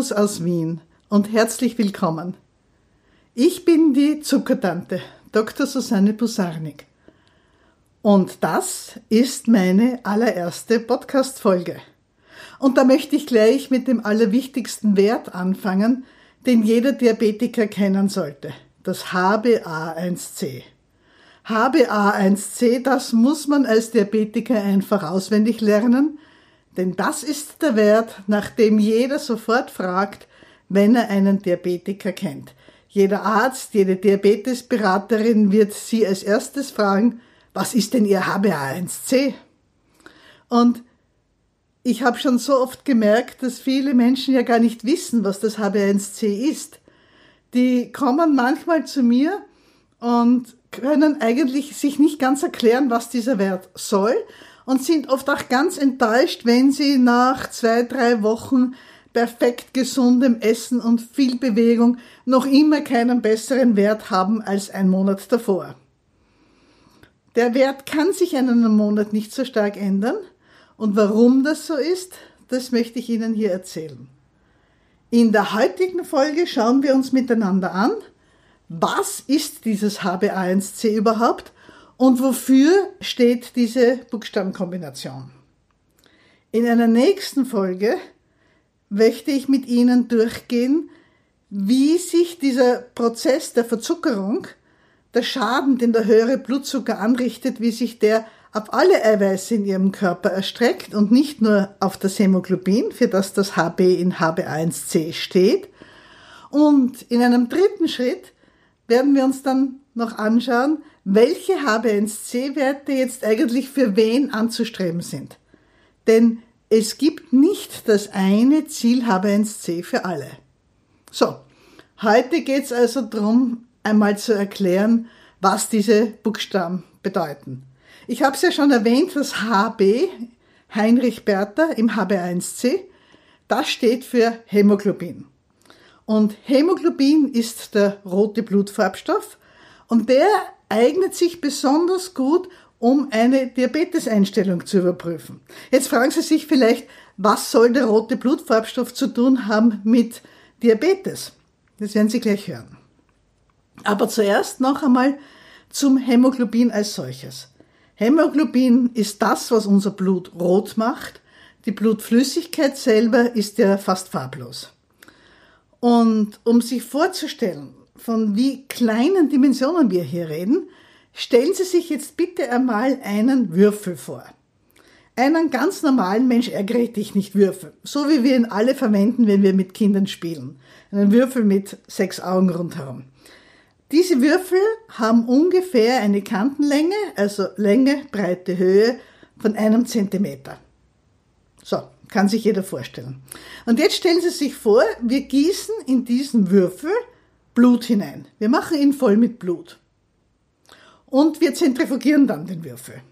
Servus aus Wien und herzlich willkommen. Ich bin die Zuckertante, Dr. Susanne Busarnik. Und das ist meine allererste Podcast-Folge. Und da möchte ich gleich mit dem allerwichtigsten Wert anfangen, den jeder Diabetiker kennen sollte. Das HbA1c. HbA1c, das muss man als Diabetiker einfach auswendig lernen, denn das ist der Wert, nach dem jeder sofort fragt, wenn er einen Diabetiker kennt. Jeder Arzt, jede Diabetesberaterin wird Sie als erstes fragen, was ist denn Ihr HbA1c? Und ich habe schon so oft gemerkt, dass viele Menschen ja gar nicht wissen, was das HbA1c ist. Die kommen manchmal zu mir und können eigentlich sich nicht ganz erklären, was dieser Wert soll und sind oft auch ganz enttäuscht, wenn sie nach zwei, drei Wochen perfekt gesundem Essen und viel Bewegung noch immer keinen besseren Wert haben als ein Monat davor. Der Wert kann sich in einem Monat nicht so stark ändern und warum das so ist, das möchte ich Ihnen hier erzählen. In der heutigen Folge schauen wir uns miteinander an, was ist dieses HbA1c überhaupt und wofür steht diese Buchstabenkombination. In einer nächsten Folge möchte ich mit Ihnen durchgehen, wie sich dieser Prozess der Verzuckerung, der Schaden, den der höhere Blutzucker anrichtet, wie sich der auf alle Eiweiße in Ihrem Körper erstreckt und nicht nur auf das Hämoglobin, für das das HB in HB1C steht. Und in einem dritten Schritt werden wir uns dann noch anschauen, welche HbA1c-Werte jetzt eigentlich für wen anzustreben sind. Denn es gibt nicht das eine Ziel HbA1c für alle. So, heute geht es also darum, einmal zu erklären, was diese Buchstaben bedeuten. Ich habe es ja schon erwähnt, das HB, Heinrich Bertha im HB1C, das steht für Hämoglobin. Und Hämoglobin ist der rote Blutfarbstoff und der eignet sich besonders gut, um eine Diabeteseinstellung zu überprüfen. Jetzt fragen Sie sich vielleicht, was soll der rote Blutfarbstoff zu tun haben mit Diabetes? Das werden Sie gleich hören. Aber zuerst noch einmal zum Hämoglobin als solches. Hämoglobin ist das, was unser Blut rot macht. Die Blutflüssigkeit selber ist ja fast farblos. Und um sich vorzustellen, von wie kleinen Dimensionen wir hier reden, stellen Sie sich jetzt bitte einmal einen Würfel vor. Einen ganz normalen Mensch ärgere dich nicht Würfel, so wie wir ihn alle verwenden, wenn wir mit Kindern spielen. Einen Würfel mit sechs Augen rundherum. Diese Würfel haben ungefähr eine Kantenlänge, also Länge, Breite, Höhe von einem Zentimeter. So, kann sich jeder vorstellen. Und jetzt stellen Sie sich vor, wir gießen in diesen Würfel Blut hinein. Wir machen ihn voll mit Blut. Und wir zentrifugieren dann den Würfel.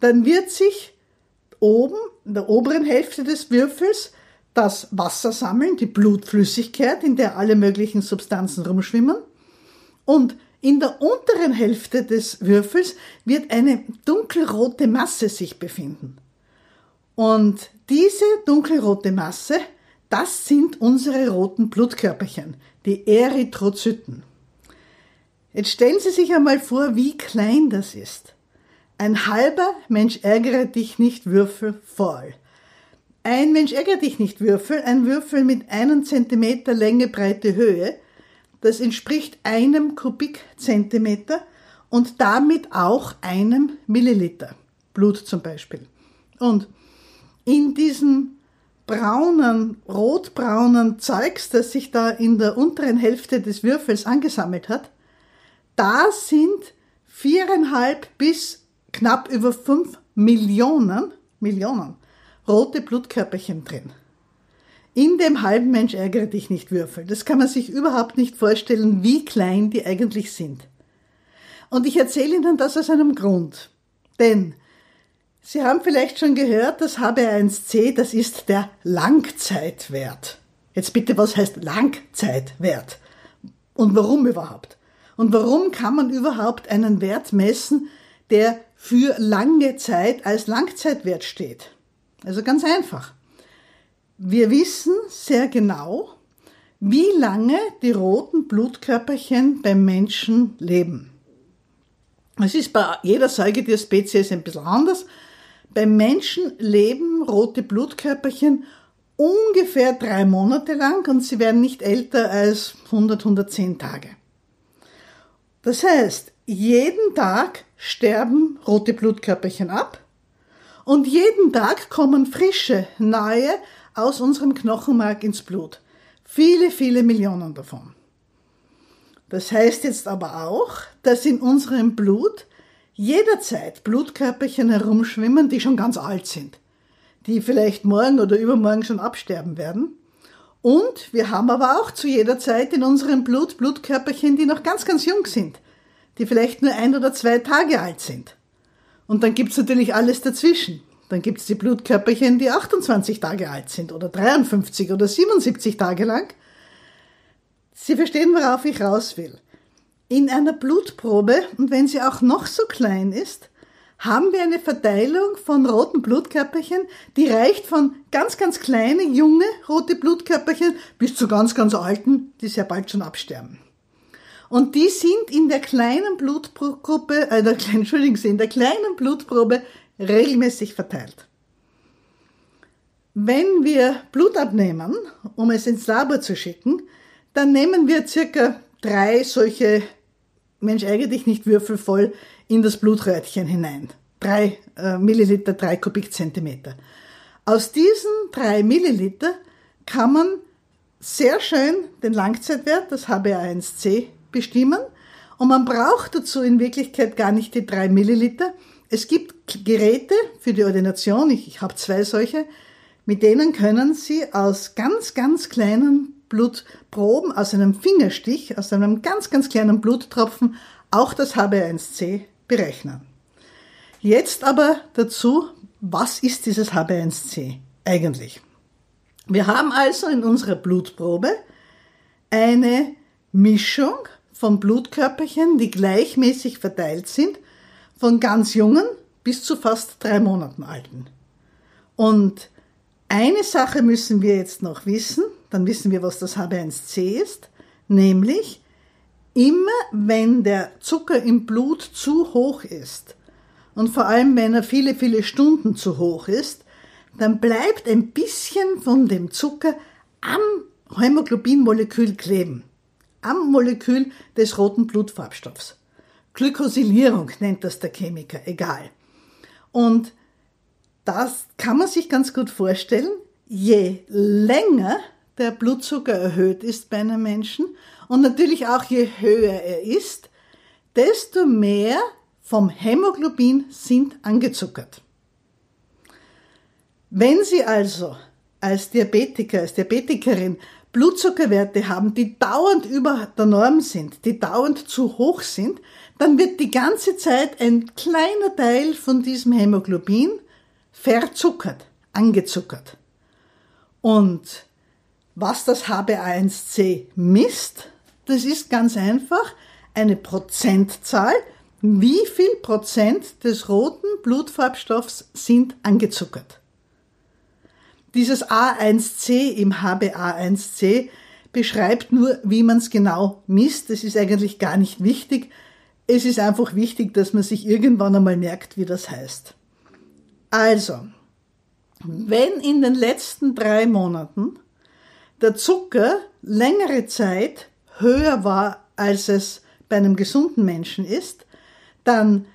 Dann wird sich oben, in der oberen Hälfte des Würfels, das Wasser sammeln, die Blutflüssigkeit, in der alle möglichen Substanzen rumschwimmen. Und in der unteren Hälfte des Würfels wird eine dunkelrote Masse sich befinden. Und diese dunkelrote Masse, das sind unsere roten Blutkörperchen, die Erythrozyten. Jetzt stellen Sie sich einmal vor, wie klein das ist. Ein halber Mensch ärgere dich nicht Würfel voll. Ein Mensch ärgere dich nicht Würfel, ein Würfel mit einem Zentimeter Länge, Breite, Höhe, das entspricht einem Kubikzentimeter und damit auch einem Milliliter Blut zum Beispiel. Und in diesem braunen, rotbraunen Zeugs, das sich da in der unteren Hälfte des Würfels angesammelt hat, da sind viereinhalb bis knapp über fünf Millionen, Millionen rote Blutkörperchen drin. In dem halben Mensch ärgere dich nicht Würfel. Das kann man sich überhaupt nicht vorstellen, wie klein die eigentlich sind. Und ich erzähle Ihnen das aus einem Grund. Denn Sie haben vielleicht schon gehört, das HB1C, das ist der Langzeitwert. Jetzt bitte, was heißt Langzeitwert? Und warum überhaupt? Und warum kann man überhaupt einen Wert messen, der für lange Zeit als Langzeitwert steht? Also ganz einfach. Wir wissen sehr genau, wie lange die roten Blutkörperchen beim Menschen leben. Es ist bei jeder Säugetierspezies ein bisschen anders. Beim Menschen leben rote Blutkörperchen ungefähr drei Monate lang und sie werden nicht älter als 100, 110 Tage. Das heißt, jeden Tag sterben rote Blutkörperchen ab und jeden Tag kommen frische, neue aus unserem Knochenmark ins Blut. Viele, viele Millionen davon. Das heißt jetzt aber auch, dass in unserem Blut jederzeit Blutkörperchen herumschwimmen, die schon ganz alt sind, die vielleicht morgen oder übermorgen schon absterben werden. Und wir haben aber auch zu jeder Zeit in unserem Blut Blutkörperchen, die noch ganz, ganz jung sind, die vielleicht nur ein oder zwei Tage alt sind. Und dann gibt's natürlich alles dazwischen. Dann gibt's die Blutkörperchen, die 28 Tage alt sind oder 53 oder 77 Tage lang. Sie verstehen, worauf ich raus will. In einer Blutprobe, und wenn sie auch noch so klein ist, haben wir eine Verteilung von roten Blutkörperchen, die reicht von ganz, ganz kleine, junge rote Blutkörperchen bis zu ganz, ganz alten, die sehr bald schon absterben. Und die sind in der kleinen Blutgruppe, äh, der, Entschuldigen Sie, in der kleinen Blutprobe regelmäßig verteilt. Wenn wir Blut abnehmen, um es ins Labor zu schicken, dann nehmen wir circa drei solche, Mensch eigentlich nicht würfelvoll, in das Blutröhrchen hinein. Drei äh, Milliliter, drei Kubikzentimeter. Aus diesen drei Milliliter kann man sehr schön den Langzeitwert, das HbA1c, bestimmen. Und man braucht dazu in Wirklichkeit gar nicht die drei Milliliter. Es gibt Geräte für die Ordination, ich, ich habe zwei solche, mit denen können Sie aus ganz, ganz kleinen Blutproben, aus einem Fingerstich, aus einem ganz, ganz kleinen Bluttropfen auch das HB1C berechnen. Jetzt aber dazu, was ist dieses HB1C eigentlich? Wir haben also in unserer Blutprobe eine Mischung von Blutkörperchen, die gleichmäßig verteilt sind, von ganz jungen bis zu fast drei Monaten alten. Und eine Sache müssen wir jetzt noch wissen, dann wissen wir, was das HB1C ist, nämlich immer wenn der Zucker im Blut zu hoch ist und vor allem wenn er viele, viele Stunden zu hoch ist, dann bleibt ein bisschen von dem Zucker am Hämoglobinmolekül kleben am Molekül des roten Blutfarbstoffs. Glykosylierung nennt das der Chemiker, egal. Und das kann man sich ganz gut vorstellen. Je länger der Blutzucker erhöht ist bei einem Menschen und natürlich auch je höher er ist, desto mehr vom Hämoglobin sind angezuckert. Wenn Sie also als Diabetiker, als Diabetikerin Blutzuckerwerte haben, die dauernd über der Norm sind, die dauernd zu hoch sind, dann wird die ganze Zeit ein kleiner Teil von diesem Hämoglobin verzuckert, angezuckert. Und was das HbA1c misst, das ist ganz einfach eine Prozentzahl, wie viel Prozent des roten Blutfarbstoffs sind angezuckert. Dieses A1C im HbA1c beschreibt nur, wie man es genau misst. Das ist eigentlich gar nicht wichtig. Es ist einfach wichtig, dass man sich irgendwann einmal merkt, wie das heißt. Also, wenn in den letzten drei Monaten der Zucker längere Zeit höher war, als es bei einem gesunden Menschen ist, dann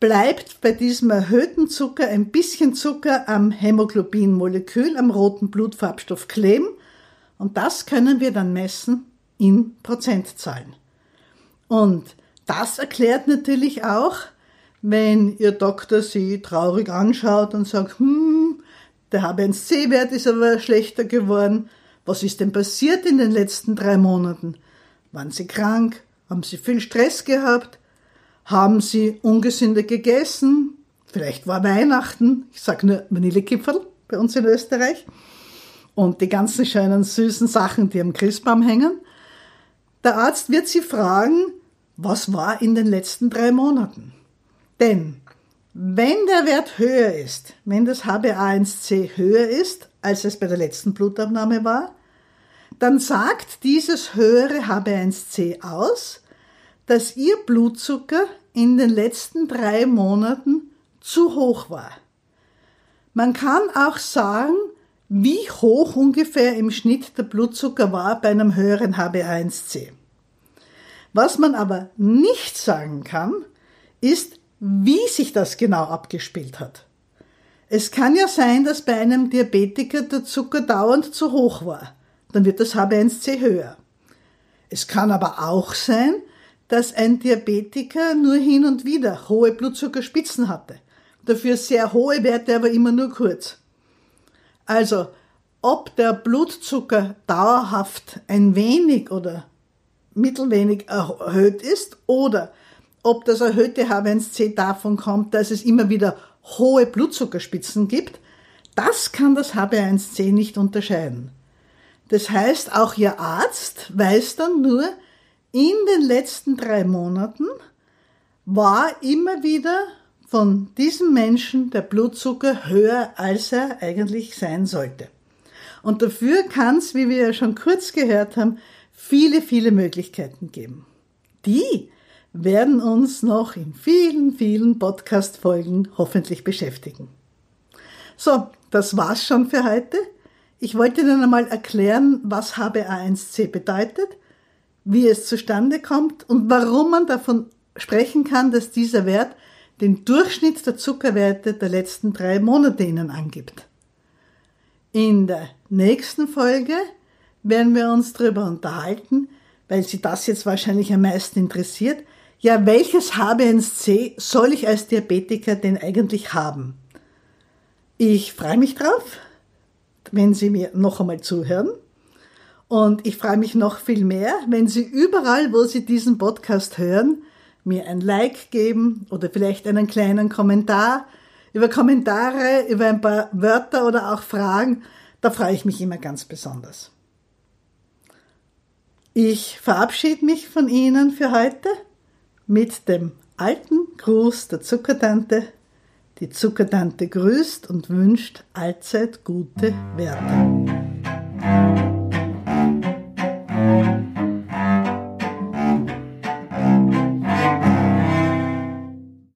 bleibt bei diesem erhöhten Zucker ein bisschen Zucker am Hämoglobinmolekül, am roten Blutfarbstoff kleben. Und das können wir dann messen in Prozentzahlen. Und das erklärt natürlich auch, wenn Ihr Doktor Sie traurig anschaut und sagt, hm, der HbA1c-Wert ist aber schlechter geworden. Was ist denn passiert in den letzten drei Monaten? Waren Sie krank? Haben Sie viel Stress gehabt? Haben Sie ungesünder gegessen? Vielleicht war Weihnachten. Ich sage nur Vanillekipferl bei uns in Österreich. Und die ganzen schönen süßen Sachen, die am Christbaum hängen. Der Arzt wird Sie fragen, was war in den letzten drei Monaten? Denn wenn der Wert höher ist, wenn das HbA1c höher ist als es bei der letzten Blutabnahme war, dann sagt dieses höhere HB1C aus, dass Ihr Blutzucker in den letzten drei Monaten zu hoch war. Man kann auch sagen, wie hoch ungefähr im Schnitt der Blutzucker war bei einem höheren HB1C. Was man aber nicht sagen kann, ist, wie sich das genau abgespielt hat. Es kann ja sein, dass bei einem Diabetiker der Zucker dauernd zu hoch war. Dann wird das HB1C höher. Es kann aber auch sein, dass ein Diabetiker nur hin und wieder hohe Blutzuckerspitzen hatte. Dafür sehr hohe Werte, aber immer nur kurz. Also, ob der Blutzucker dauerhaft ein wenig oder mittelwenig erhöht ist oder ob das erhöhte H1C davon kommt, dass es immer wieder hohe Blutzuckerspitzen gibt, das kann das HB1C nicht unterscheiden. Das heißt, auch Ihr Arzt weiß dann nur, in den letzten drei Monaten war immer wieder von diesem Menschen der Blutzucker höher, als er eigentlich sein sollte. Und dafür kann es, wie wir ja schon kurz gehört haben, viele, viele Möglichkeiten geben. Die werden uns noch in vielen, vielen Podcast-Folgen hoffentlich beschäftigen. So, das war's schon für heute. Ich wollte Ihnen einmal erklären, was HbA1c bedeutet, wie es zustande kommt und warum man davon sprechen kann, dass dieser Wert den Durchschnitt der Zuckerwerte der letzten drei Monate Ihnen angibt. In der nächsten Folge werden wir uns darüber unterhalten, weil Sie das jetzt wahrscheinlich am meisten interessiert, ja, welches HbA1c soll ich als Diabetiker denn eigentlich haben? Ich freue mich drauf, wenn Sie mir noch einmal zuhören. Und ich freue mich noch viel mehr, wenn Sie überall, wo Sie diesen Podcast hören, mir ein Like geben oder vielleicht einen kleinen Kommentar. Über Kommentare, über ein paar Wörter oder auch Fragen, da freue ich mich immer ganz besonders. Ich verabschiede mich von Ihnen für heute mit dem alten Gruß der Zuckertante. Die Zuckertante grüßt und wünscht allzeit gute Werte.